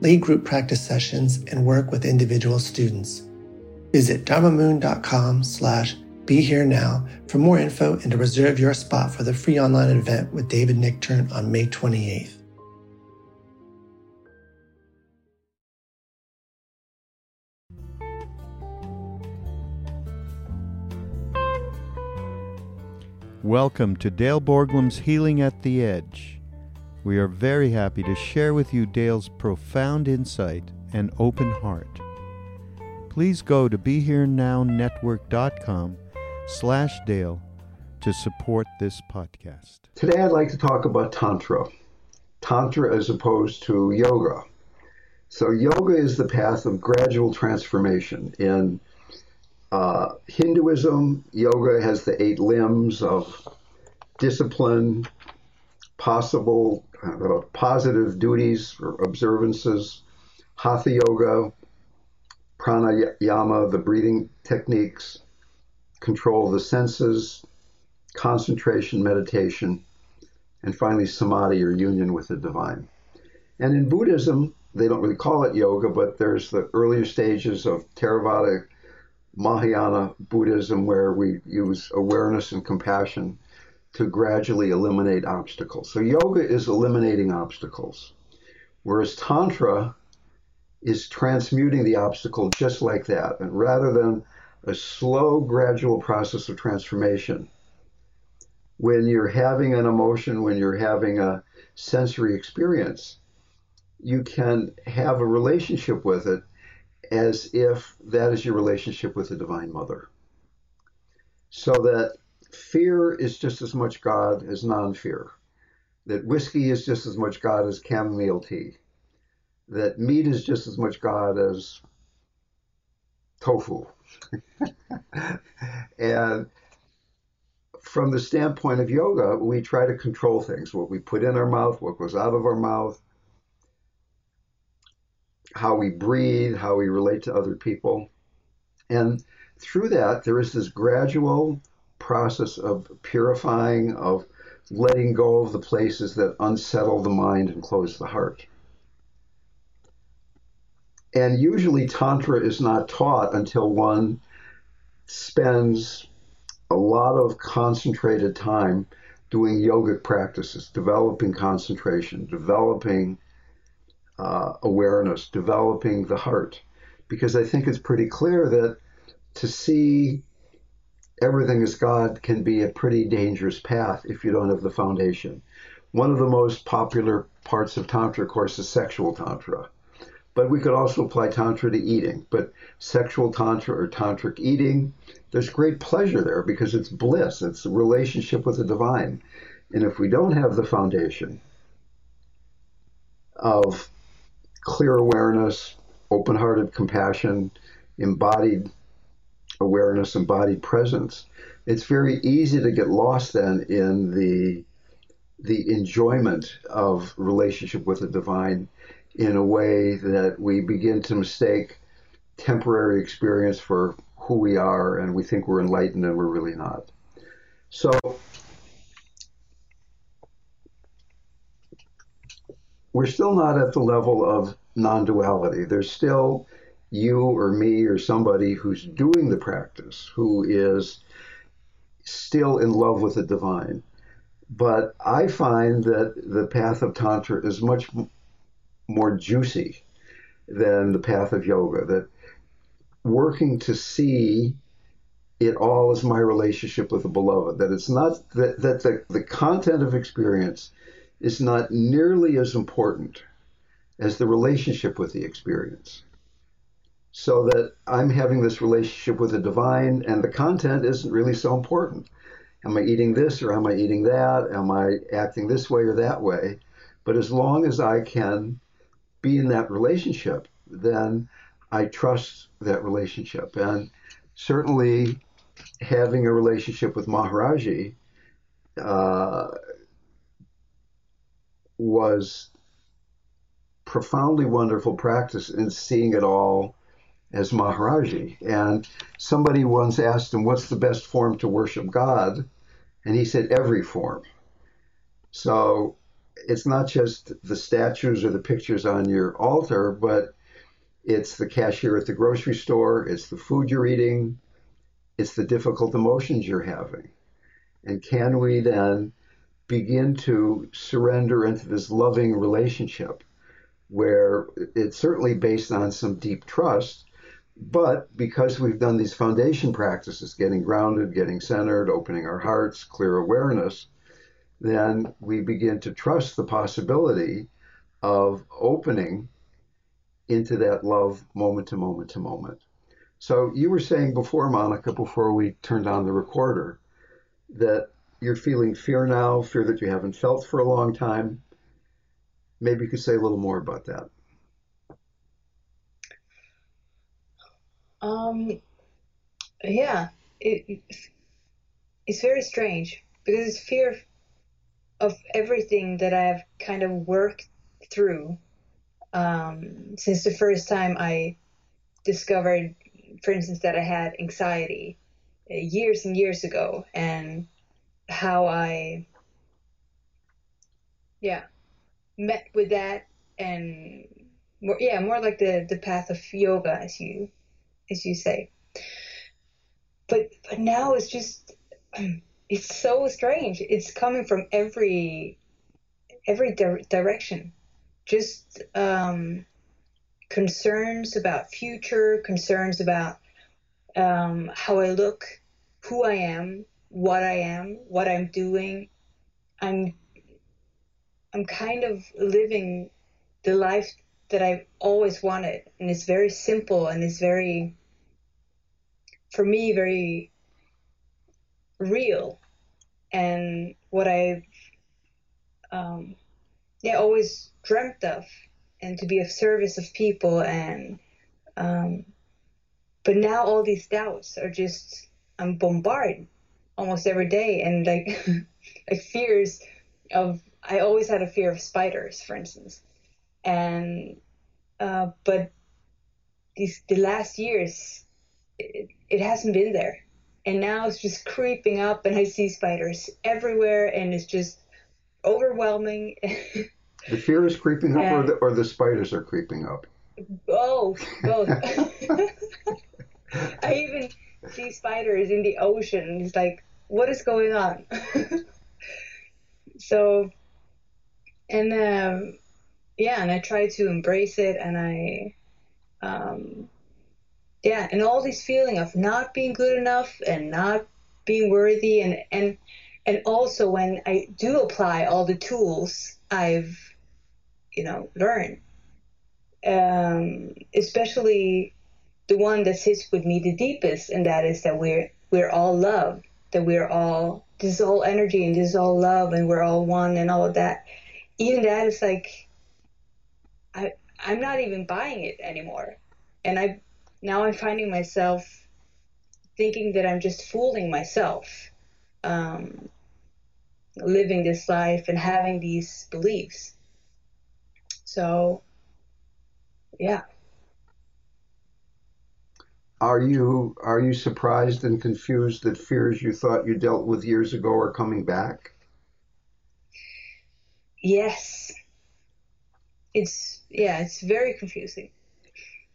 lead group practice sessions, and work with individual students. Visit dharmamoon.com slash be here now for more info and to reserve your spot for the free online event with David Nichtern on May 28th. Welcome to Dale Borglum's Healing at the Edge. We are very happy to share with you Dale's profound insight and open heart. Please go to BeHereNowNetwork.com slash Dale to support this podcast. Today I'd like to talk about Tantra. Tantra as opposed to yoga. So yoga is the path of gradual transformation. In uh, Hinduism, yoga has the eight limbs of discipline, possible Uh, positive duties or observances, hatha yoga, pranayama, the breathing techniques, control of the senses, concentration, meditation, and finally samadhi or union with the divine. And in Buddhism, they don't really call it yoga, but there's the earlier stages of Theravada Mahayana Buddhism where we use awareness and compassion to gradually eliminate obstacles. So yoga is eliminating obstacles, whereas tantra is transmuting the obstacle just like that. And rather than a slow, gradual process of transformation, when you're having an emotion, when you're having a sensory experience, you can have a relationship with it as if that is your relationship with the Divine Mother. So that fear is just as much God as non fear, that whiskey is just as much God as chamomile tea, that meat is just as much God as tofu. and from the standpoint of yoga, we try to control things what we put in our mouth, what goes out of our mouth, how we breathe, how we relate to other people. And through that, there is this gradual process of purifying, of letting go of the places that unsettle the mind and close the heart. And usually, Tantra is not taught until one spends a lot of concentrated time doing yogic practices, developing concentration, developing uh, awareness, developing the heart. Because I think it's pretty clear that to see everything is God can be a pretty dangerous path if you don't have the foundation. One of the most popular parts of Tantra, of course, is sexual Tantra. But we could also apply Tantra to eating. But sexual Tantra or Tantric eating, there's great pleasure there because it's bliss, it's a relationship with the divine. And if we don't have the foundation of clear awareness, open hearted compassion, embodied awareness, and embodied presence, it's very easy to get lost then in the the enjoyment of relationship with the divine in a way that we begin to mistake temporary experience for who we are and we think we're enlightened and we're really not. So we're still not at the level of non duality. There's still you or me or somebody who's mm-hmm. doing the practice who is still in love with the divine. But I find that the path of Tantra is much more juicy than the path of yoga. That working to see it all as my relationship with the beloved. That it's not that, that the, the content of experience is not nearly as important as the relationship with the experience. So that I'm having this relationship with the divine and the content isn't really so important. Am I eating this or am I eating that? Am I acting this way or that way? But as long as I can be in that relationship, then I trust that relationship. And certainly having a relationship with Maharaji uh, was profoundly wonderful practice in seeing it all as Maharaji. And somebody once asked him, What's the best form to worship God? And he said, Every form. So it's not just the statues or the pictures on your altar, but it's the cashier at the grocery store, it's the food you're eating, it's the difficult emotions you're having. And can we then begin to surrender into this loving relationship where it's certainly based on some deep trust. But because we've done these foundation practices, getting grounded, getting centered, opening our hearts, clear awareness, then we begin to trust the possibility of opening into that love moment to moment to moment. So you were saying before, Monica, before we turned on the recorder, that you're feeling fear now, fear that you haven't felt for a long time. Maybe you could say a little more about that. Um, yeah, it, it's very strange because it's fear of everything that I've kind of worked through um, since the first time I discovered, for instance, that I had anxiety uh, years and years ago, and how I, yeah, met with that and more yeah more like the the path of yoga as you as you say. But but now it's just it's so strange. It's coming from every every di- direction. Just um, concerns about future concerns about um, how i look who i am what i am what i'm doing. I'm I'm kind of living the life that I've always wanted, and it's very simple and it's very, for me, very real, and what I've, um, yeah, always dreamt of, and to be of service of people, and, um, but now all these doubts are just I'm bombarded almost every day, and like like fears of I always had a fear of spiders, for instance, and uh, but these the last years it, it hasn't been there, and now it's just creeping up, and I see spiders everywhere, and it's just overwhelming. the fear is creeping up, or the, or the spiders are creeping up. Both, both. I even see spiders in the ocean. It's like, what is going on? so and um, yeah, and I try to embrace it, and I, um, yeah, and all this feeling of not being good enough and not being worthy, and and and also when I do apply all the tools I've, you know, learned, um, especially the one that sits with me the deepest, and that is that we're we're all love, that we're all this is all energy and this is all love and we're all one and all of that. Even that is like I I'm not even buying it anymore. And I now I'm finding myself thinking that I'm just fooling myself, um, living this life and having these beliefs. So, yeah. Are you are you surprised and confused that fears you thought you dealt with years ago are coming back? Yes. It's yeah, it's very confusing.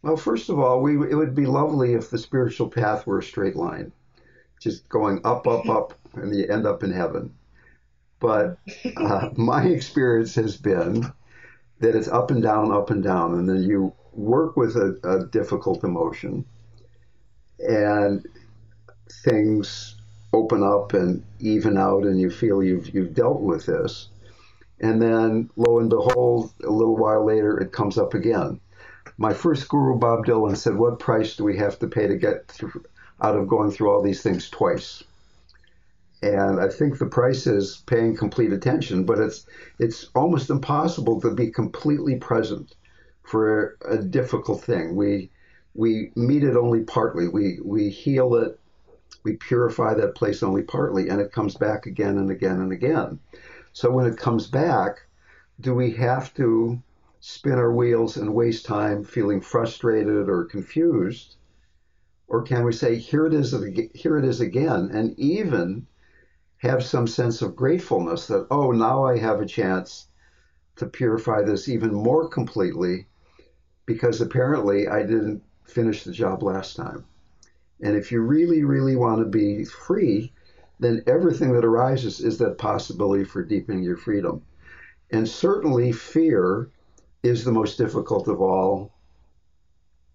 Well, first of all, we it would be lovely if the spiritual path were a straight line, just going up, up, up, and you end up in heaven. But uh, my experience has been that it's up and down, up and down, and then you work with a, a difficult emotion and things open up and even out and you feel you've you've dealt with this and then lo and behold a little while later it comes up again my first guru bob dylan said what price do we have to pay to get through, out of going through all these things twice and i think the price is paying complete attention but it's it's almost impossible to be completely present for a difficult thing we we meet it only partly. We we heal it, we purify that place only partly, and it comes back again and again and again. So when it comes back, do we have to spin our wheels and waste time feeling frustrated or confused? Or can we say, here it is, here it is again, and even have some sense of gratefulness that, oh, now I have a chance to purify this even more completely because apparently I didn't finish the job last time. And if you really, really want to be free, then everything that arises is that possibility for deepening your freedom. And certainly, fear is the most difficult of all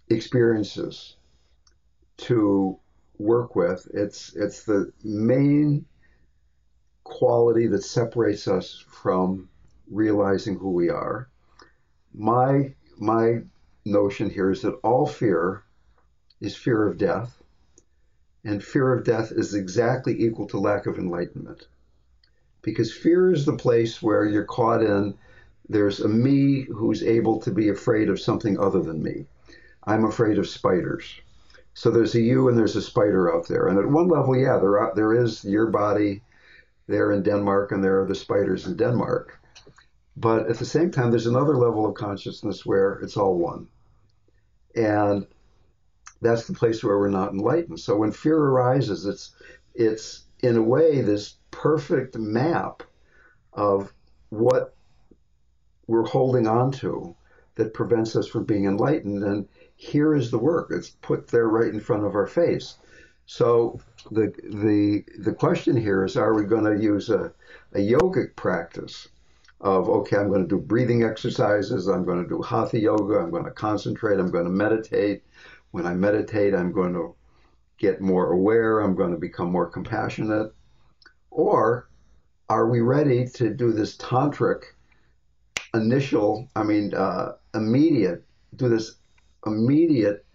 experiences to work with. It's it's the main quality that separates us from realizing who we are. My my notion here is that all fear is fear of death, and fear of death is exactly equal to lack of enlightenment. Because fear is the place where you're caught in there's a me who's able to be afraid of something other than me. I'm afraid of spiders. So there's a you and there's a spider out there. And at one level, yeah, there are, there is your body there in Denmark and there are the spiders in Denmark. But at the same time, there's another level of consciousness where it's all one. And that's the place where we're not enlightened. So when fear arises, it's it's in a way this perfect map of what we're holding on to that prevents us from being enlightened. And here is the work. It's put there right in front of our face. So the the the question here is are we going to use a, a yogic practice of okay, I'm going to do breathing exercises, I'm going to do hatha yoga, I'm going to concentrate, I'm going to meditate. When I meditate, I'm going to get more aware, I'm going to become more compassionate. Or are we ready to do this tantric initial, I mean, uh, immediate, do this immediate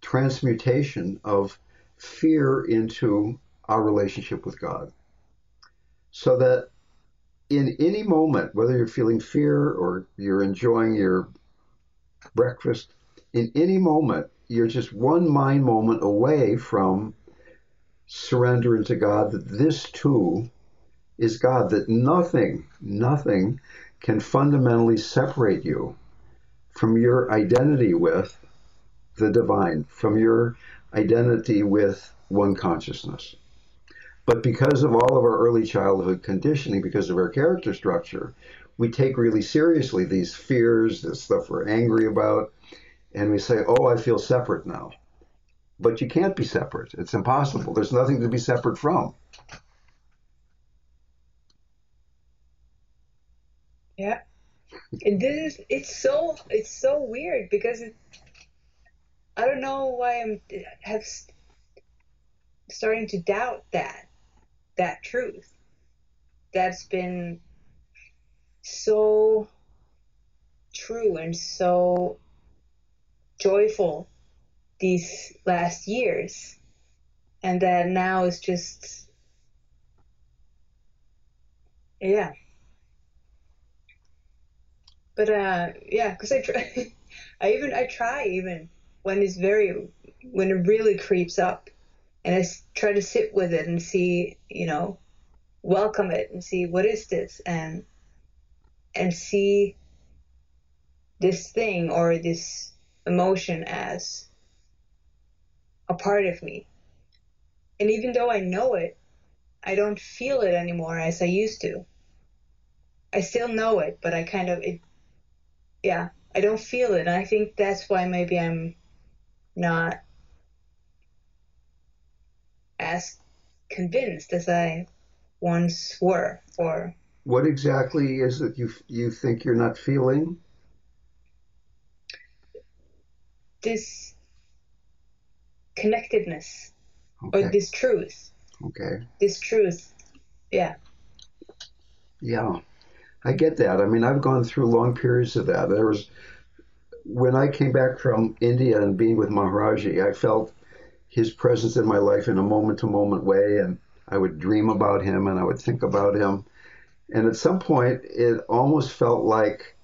transmutation of fear into our relationship with God? So that in any moment, whether you're feeling fear or you're enjoying your breakfast, in any moment, you're just one mind moment away from surrendering to God that this too is God, that nothing, nothing can fundamentally separate you from your identity with the divine, from your identity with one consciousness. But because of all of our early childhood conditioning, because of our character structure, we take really seriously these fears, this stuff we're angry about, and we say, oh, I feel separate now. But you can't be separate. It's impossible. There's nothing to be separate from. Yeah. And this is it's so it's so weird because it, I don't know why I'm have starting to doubt that that truth that's been so true and so joyful these last years and that now is just Yeah. But uh, yeah, because I try, I even I try even when it's very when it really creeps up, and I try to sit with it and see, you know, welcome it and see what is this and and see this thing or this emotion as a part of me. And even though I know it, I don't feel it anymore as I used to. I still know it, but I kind of it yeah, I don't feel it. And I think that's why maybe I'm not as convinced as I once were or what exactly is it you you think you're not feeling this connectedness okay. or this truth okay this truth yeah yeah i get that i mean i've gone through long periods of that there was when i came back from india and being with maharaji i felt his presence in my life in a moment to moment way and I would dream about him and I would think about him. And at some point, it almost felt like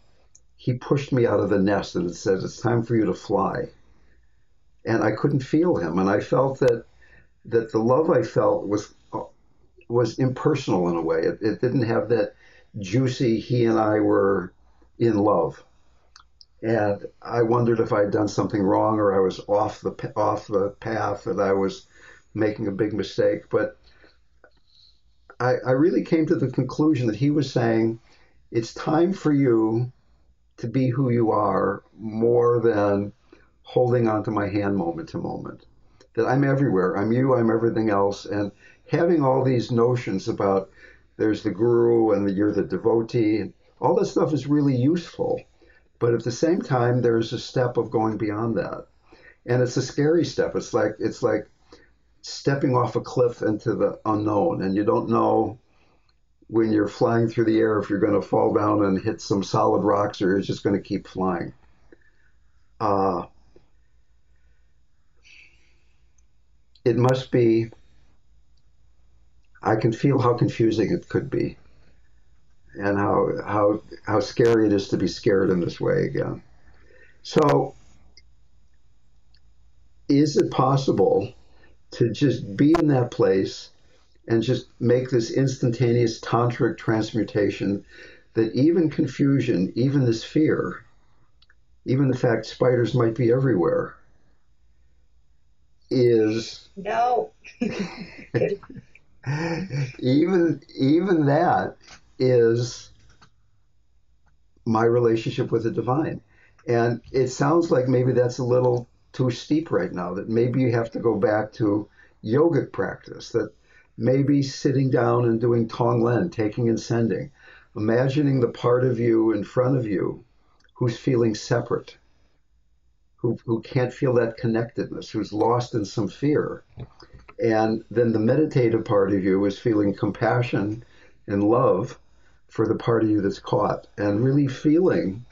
he pushed me out of the nest and said, It's time for you to fly. And I couldn't feel him. And I felt that that the love I felt was was impersonal in a way. It, it didn't have that juicy, he and I were in love. And I wondered if I'd done something wrong or I was off the off the path that I was making a big mistake. But I, I really came to the conclusion that he was saying it's time for you to be who you are more than holding on to my hand moment to moment. That I'm everywhere. I'm you, I'm everything else. And having all these notions about there's the guru and the, you're the devotee, all that stuff is really useful. But at the same time, there's a step of going beyond that. And it's a scary step. It's like it's like stepping off a cliff into the unknown, and you don't know when you're flying through the air if you're going to fall down and hit some solid rocks or you're just going to keep flying. Uh, it must be, I can feel how confusing it could be and how, how, how scary it is to be scared in this way again. So, is it possible to just be in that place and just make this instantaneous tantric transmutation that even confusion, even this fear, even the fact spiders might be everywhere, is no. even even that is my relationship with the divine. And it sounds like maybe that's a little too steep right now, that maybe you have to go back to yogic practice, that maybe sitting down and doing tonglen, taking and sending, imagining the part of you in front of you who's feeling separate, who, who can't feel that connectedness, who's lost in some fear. And then the meditative part of you is feeling compassion and love for the part of you that's caught and really feeling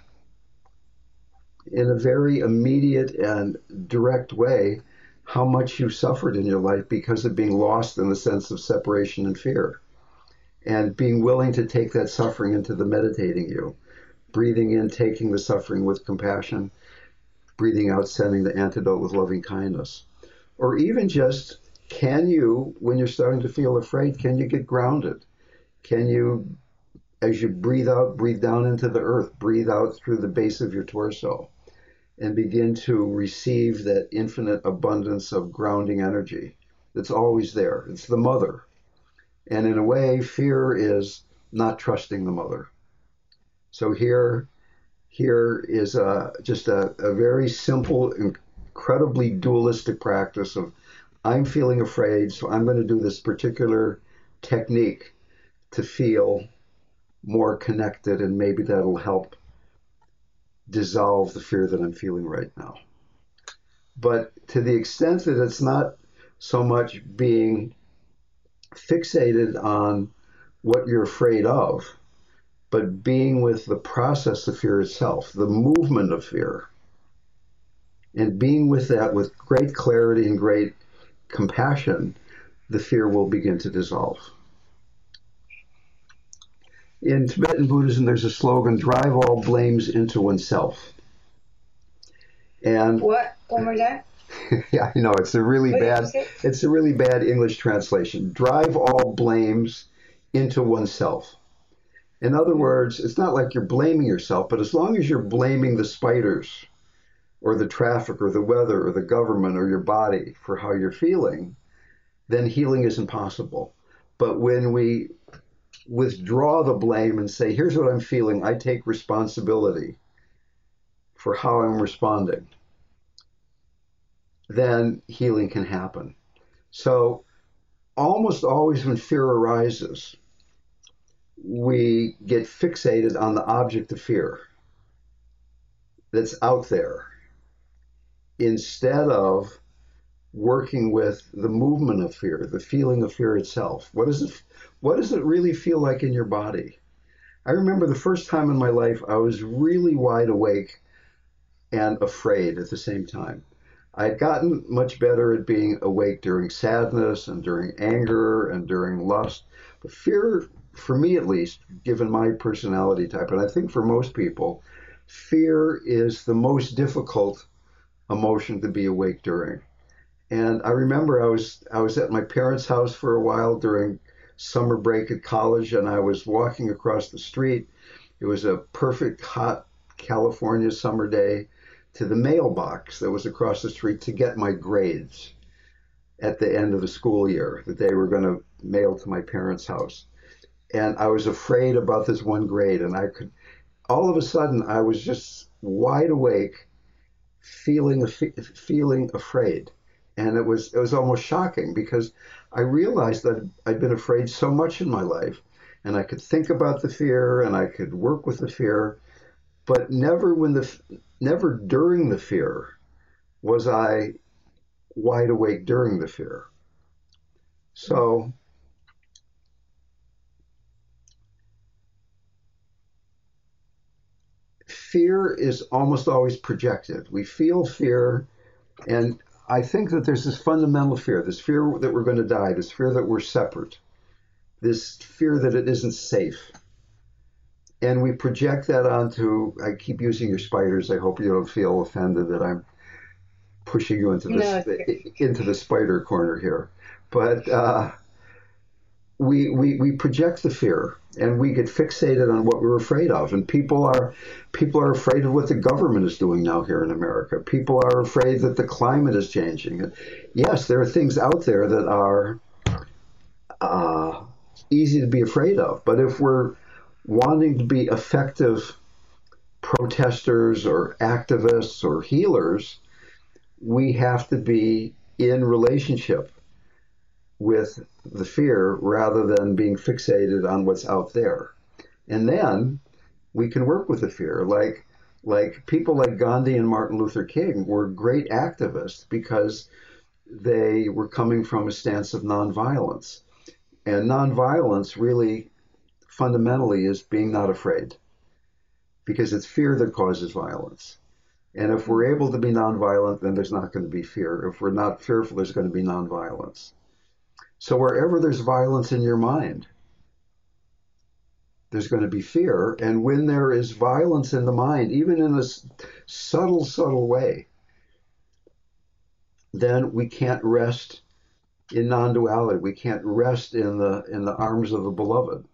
in a very immediate and direct way how much you suffered in your life because of being lost in the sense of separation and fear. And being willing to take that suffering into the meditating you, breathing in, taking the suffering with compassion, breathing out, sending the antidote with loving kindness. Or even just, can you, when you're starting to feel afraid, can you get grounded? Can you, as you breathe out, breathe down into the earth, breathe out through the base of your torso? and begin to receive that infinite abundance of grounding energy that's always there. It's the mother. And in a way, fear is not trusting the mother. So here, here is a, just a, a very simple, incredibly dualistic practice of I'm feeling afraid, so I'm going to do this particular technique to feel more connected, and maybe that'll help dissolve the fear that I'm feeling right now. But to the extent that it's not so much being fixated on what you're afraid of, but being with the process of fear itself, the movement of fear, and being with that with great clarity and great compassion, the fear will begin to dissolve. in Tibetan Buddhism, there's a slogan: "Drive all blames into oneself." And what? One more time. yeah, I know it's a really what bad. It's a really bad English translation. Drive all blames into oneself. In other mm-hmm. words, it's not like you're blaming yourself, but as long as you're blaming the spiders, or the traffic, or the weather, or the government, or your body for how you're feeling, then healing isn't possible. But when we withdraw the blame and say, here's what I'm feeling, I take responsibility for how I'm responding, then healing can happen. So, almost always when fear arises, we get fixated on the object of fear that's out there instead of working with the movement of fear, the feeling of fear itself. What does it what does it really feel like in your body? I remember the first time in my life I was really wide awake and afraid at the same time. I had gotten much better at being awake during sadness and during anger and during lust. But fear, for me at least, given my personality type, and I think for most people, fear is the most difficult emotion to be awake during. And I remember I was I was at my parents' house for a while during summer break at college, and I was walking across the street. It was a perfect hot California summer day to the mailbox that was across the street to get my grades at the end of the school year that they were going to mail to my parents' house. And I was afraid about this one grade, and I could all of a sudden I was just wide awake, feeling feeling afraid and it was it was almost shocking because I realized that I'd been afraid so much in my life, and I could think about the fear and I could work with the fear, but never when the never during the fear was I wide awake during the fear. So. Fear is almost always projected. We feel fear, and I think that there's this fundamental fear, this fear that we're going to die, this fear that we're separate, this fear that it isn't safe. And we project that onto, I keep using your spiders. I hope you don't feel offended that I'm pushing you into this, no, into the spider corner here. But uh, we, we, we project the fear and we get fixated on what we're afraid of. And people are people are afraid of what the government is doing now here in America. People are afraid that the climate is changing. And yes, there are things out there that are uh, easy to be afraid of. But if we're wanting to be effective protesters or activists or healers, we have to be in relationship with the fear rather than being fixated on what's out there. And then we can work with the fear. Like like people like Gandhi and Martin Luther King were great activists because they were coming from a stance of nonviolence. And nonviolence really fundamentally is being not afraid because it's fear that causes violence. And if we're able to be nonviolent, then there's not going to be fear. If we're not fearful, there's going to be nonviolence. So wherever there's violence in your mind, there's going to be fear. And when there is violence in the mind, even in a subtle, subtle way, then we can't rest in non-duality. We can't rest in the in the arms of the beloved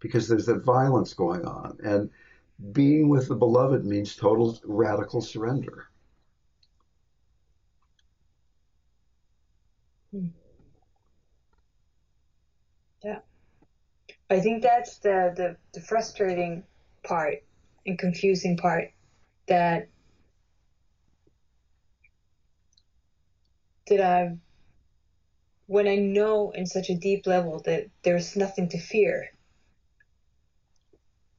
because there's that violence going on. And being with the beloved means total radical surrender. Hmm. Yeah. I think that's the, the, the frustrating part and confusing part that that I when I know in such a deep level that there's nothing to fear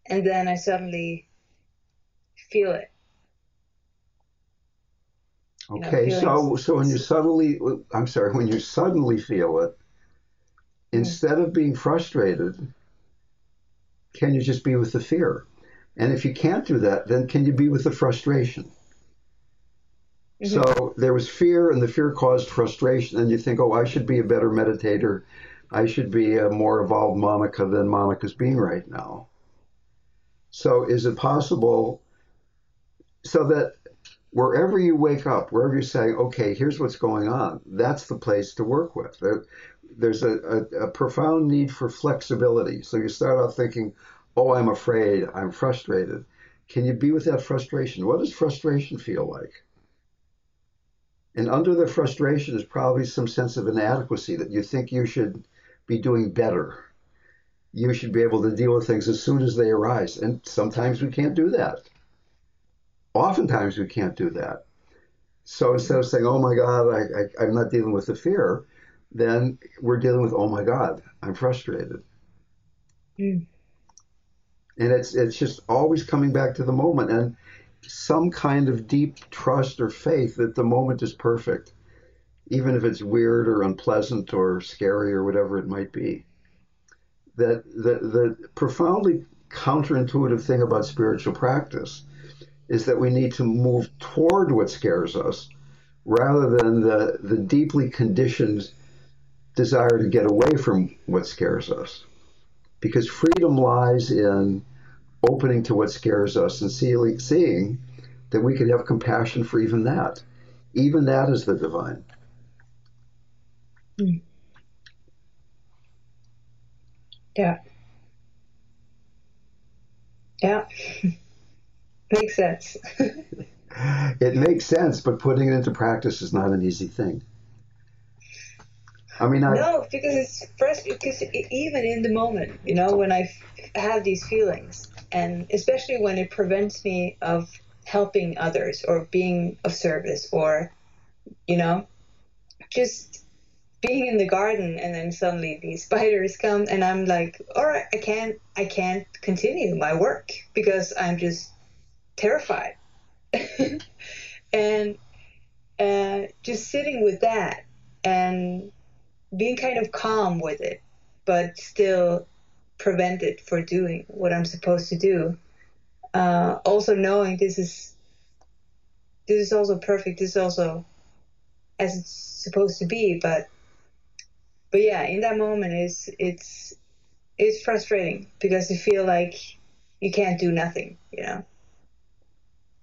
and then I suddenly feel it. Okay, you know, so so when you suddenly I'm sorry, when you suddenly feel it, instead of being frustrated, can you just be with the fear? And if you can't do that, then can you be with the frustration? Mm-hmm. So there was fear, and the fear caused frustration. And you think, oh, I should be a better meditator. I should be a more evolved Monica than Monica's being right now. So, is it possible so that wherever you wake up, wherever you're saying, okay, here's what's going on, that's the place to work with. There, there's a, a, a, profound need for flexibility. So you start out thinking, oh, I'm afraid, I'm frustrated. Can you be with that frustration? What does frustration feel like? And under the frustration is probably some sense of inadequacy that you think you should be doing better. You should be able to deal with things as soon as they arise. And sometimes we can't do that. Oftentimes we can't do that. So instead of saying, oh my God, I, I, I'm not dealing with the fear, then we're dealing with, oh my God, I'm frustrated. Mm. And it's it's just always coming back to the moment and some kind of deep trust or faith that the moment is perfect, even if it's weird or unpleasant or scary or whatever it might be. That the the profoundly counterintuitive thing about spiritual practice is that we need to move toward what scares us rather than the, the deeply conditioned desire to get away from what scares us. Because freedom lies in opening to what scares us and seeing, seeing that we can have compassion for even that. Even that is the divine. Hmm. Yeah. Yeah. makes sense. it makes sense, but putting it into practice is not an easy thing. I mean, I, no, because it's frustrating. Because even in the moment, you know, when I have these feelings, and especially when it prevents me of helping others or being of service, or you know, just being in the garden, and then suddenly these spiders come, and I'm like, all right, I can't, I can't continue my work because I'm just terrified, and uh, just sitting with that and being kind of calm with it, but still prevent it for doing what I'm supposed to do. Uh, also knowing this is this is also perfect. This is also as it's supposed to be, but but yeah, in that moment, it's it's it's frustrating because you feel like you can't do nothing. You know,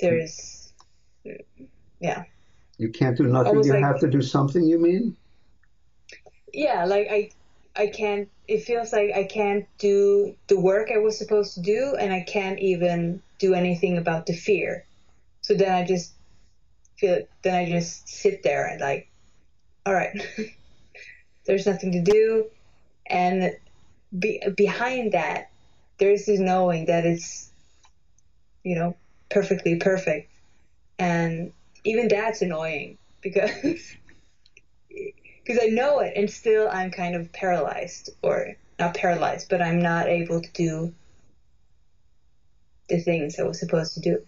there's yeah. You can't do nothing. Almost you like, have to do something. You mean? Yeah, like I I can't it feels like I can't do the work I was supposed to do and I can't even do anything about the fear. So then I just feel then I just sit there and like all right. there's nothing to do and be, behind that there's this knowing that it's you know perfectly perfect and even that's annoying because because I know it, and still I'm kind of paralyzed, or not paralyzed, but I'm not able to do the things I was supposed to do.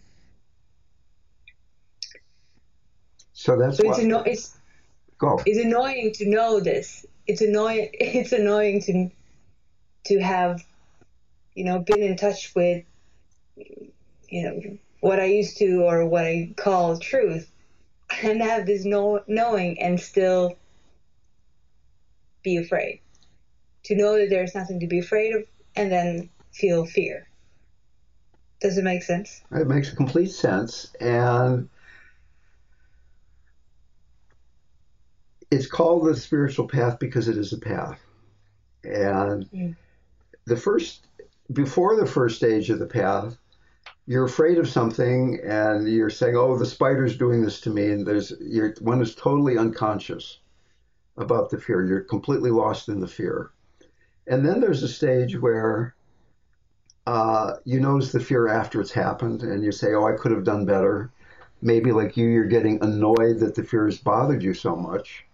So that's so it's, anno- it's, Go. it's annoying to know this. It's annoying. It's annoying to to have, you know, been in touch with, you know, what I used to or what I call truth, and have this know- knowing and still be afraid. To know that there's nothing to be afraid of and then feel fear. Does it make sense? It makes complete sense. And it's called the spiritual path because it is a path. And mm. the first, before the first stage of the path, you're afraid of something and you're saying, "Oh, the spider's doing this to me," and there's you're one is totally unconscious about the fear. You're completely lost in the fear. And then there's a stage where uh, you notice the fear after it's happened and you say, oh, I could have done better. Maybe like you, you're getting annoyed that the fear has bothered you so much.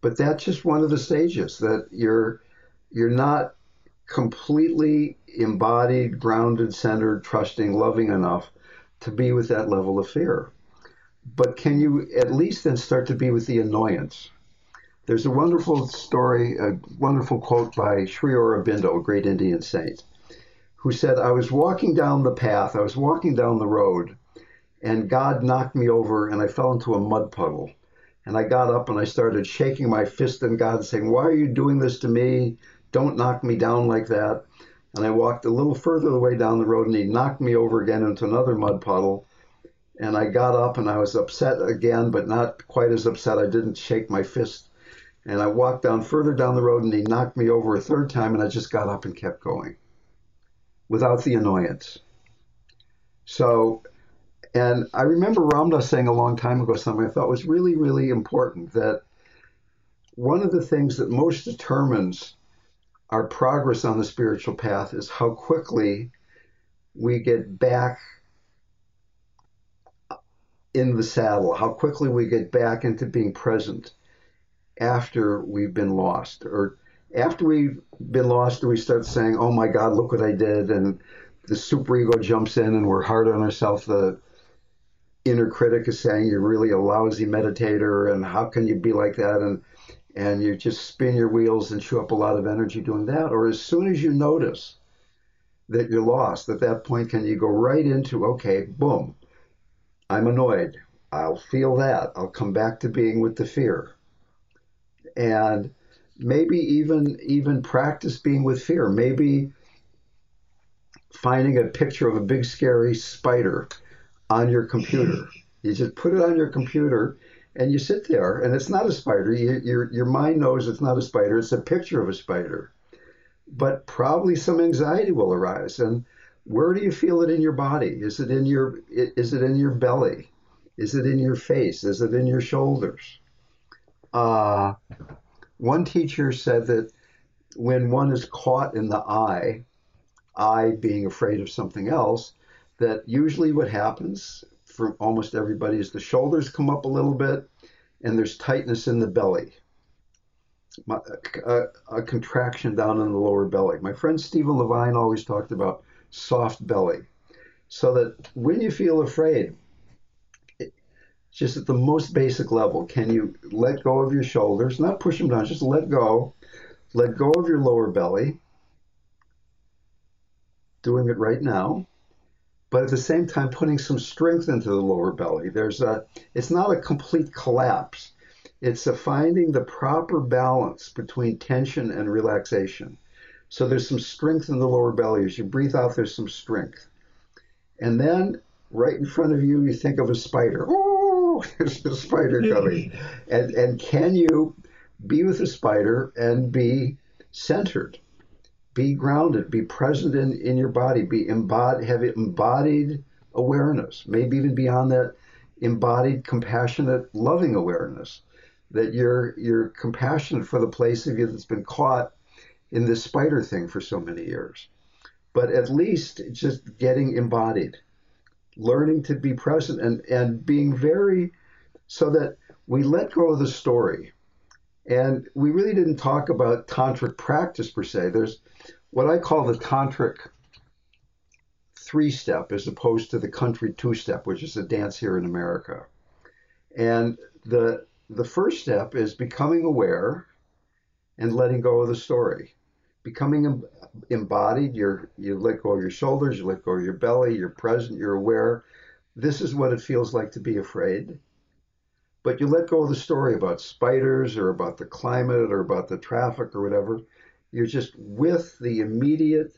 But that's just one of the stages that you're you're not completely embodied, grounded, centered, trusting, loving enough to be with that level of fear. But can you at least then start to be with the annoyance? There's a wonderful story, a wonderful quote by Sri Aurobindo, a great Indian saint, who said, I was walking down the path, I was walking down the road, and God knocked me over and I fell into a mud puddle. And I got up and I started shaking my fist at God, saying, Why are you doing this to me? Don't knock me down like that. And I walked a little further the way down the road, and he knocked me over again into another mud puddle. And I got up and I was upset again, but not quite as upset. I didn't shake my fist. And I walked down further down the road, and he knocked me over a third time, and I just got up and kept going without the annoyance. So, and I remember Ram Dass saying a long time ago something I thought was really, really important that one of the things that most determines our progress on the spiritual path is how quickly we get back in the saddle, how quickly we get back into being present after we've been lost or after we've been lost do we start saying oh my god look what i did and the superego jumps in and we're hard on ourselves? The inner critic is saying you're really a lousy meditator and how can you be like that? And and you just spin your wheels and chew up a lot of energy doing that. Or as soon as you notice that you're lost at that point can you go right into okay boom i'm annoyed. I'll feel that. I'll come back to being with the fear and maybe even even practice being with fear. Maybe finding a picture of a big scary spider on your computer. You just put it on your computer and you sit there and it's not a spider. You, your your mind knows it's not a spider. It's a picture of a spider. But probably some anxiety will arise. And where do you feel it in your body? Is it in your is it in your belly? Is it in your face? Is it in your shoulders uh, one teacher said that when one is caught in the I, I being afraid of something else, that usually what happens for almost everybody is the shoulders come up a little bit and there's tightness in the belly, a, a contraction down in the lower belly. My friend Stephen Levine always talked about soft belly. So that when you feel afraid, just at the most basic level, can you let go of your shoulders, not push them down, just let go. Let go of your lower belly. Doing it right now. But at the same time, putting some strength into the lower belly. There's a, it's not a complete collapse. It's a finding the proper balance between tension and relaxation. So there's some strength in the lower belly. As you breathe out, there's some strength. And then right in front of you, you think of a spider. There's a spider coming. and, and can you be with the spider and be centered? Be grounded, be present in, in your body, be embodied, have embodied awareness, maybe even beyond that, embodied, compassionate, loving awareness. That you're you're compassionate for the place of you that's been caught in this spider thing for so many years. But at least just getting embodied learning to be present and, and being very so that we let go of the story. And we really didn't talk about tantric practice per se. There's what I call the tantric three step as opposed to the country two step, which is a dance here in America. And the the first step is becoming aware and letting go of the story. Becoming embodied. You're you let go of your shoulders, you let go of your belly, you're present, you're aware. This is what it feels like to be afraid. But you let go of the story about spiders or about the climate or about the traffic or whatever. You're just with the immediate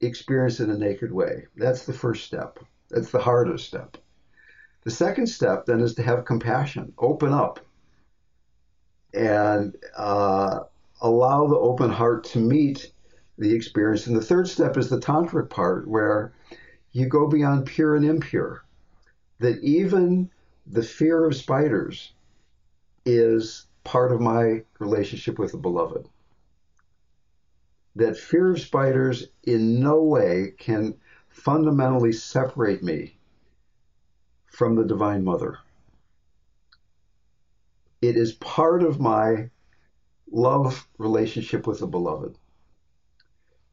experience in a naked way. That's the first step. That's the hardest step. The second step then is to have compassion, open up, and uh, allow the open heart to meet the experience. And the third step is the tantric part, where you go beyond pure and impure. That even the fear of spiders is part of my relationship with the beloved. That fear of spiders in no way can fundamentally separate me from the Divine Mother. It is part of my love relationship with the beloved.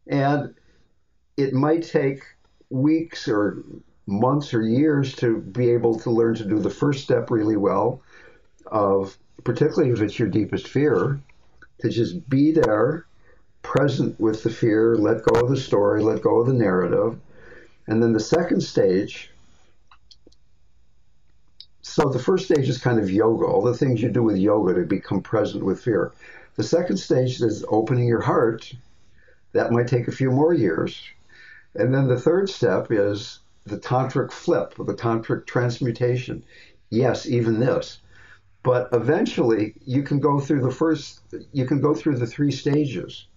And it might take weeks or months or years to be able to learn to do the first step really well of particularly if it's your deepest fear to just be there present with the fear let go of the story let go of the narrative and then the second stage so the first stage is kind of yoga all the things you do with yoga to become present with fear the second stage is opening your heart That might take a few more years. And then the third step is the tantric flip, the tantric transmutation. Yes, even this. But eventually you can go through the first you can go through the three stages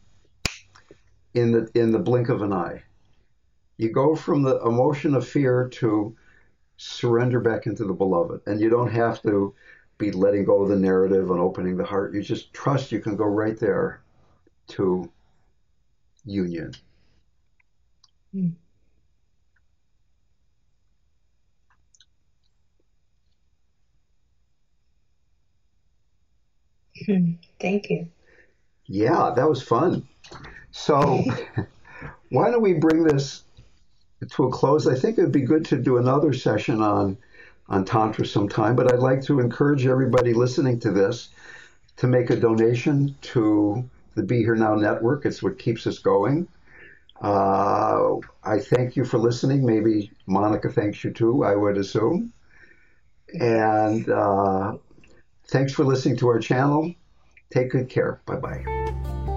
in the in the blink of an eye. You go from the emotion of fear to surrender back into the beloved. And you don't have to be letting go of the narrative and opening the heart. You just trust you can go right there to union. Mm. Thank you. Yeah, that was fun. So, why don't we bring this to a close? I think it would be good to do another session on on Tantra sometime, but I'd like to encourage everybody listening to this to make a donation to the Be Here Now Network. It's what keeps us going. Uh, I thank you for listening. Maybe Monica thanks you too, I would assume. And uh, thanks for listening to our channel. Take good care. Bye bye.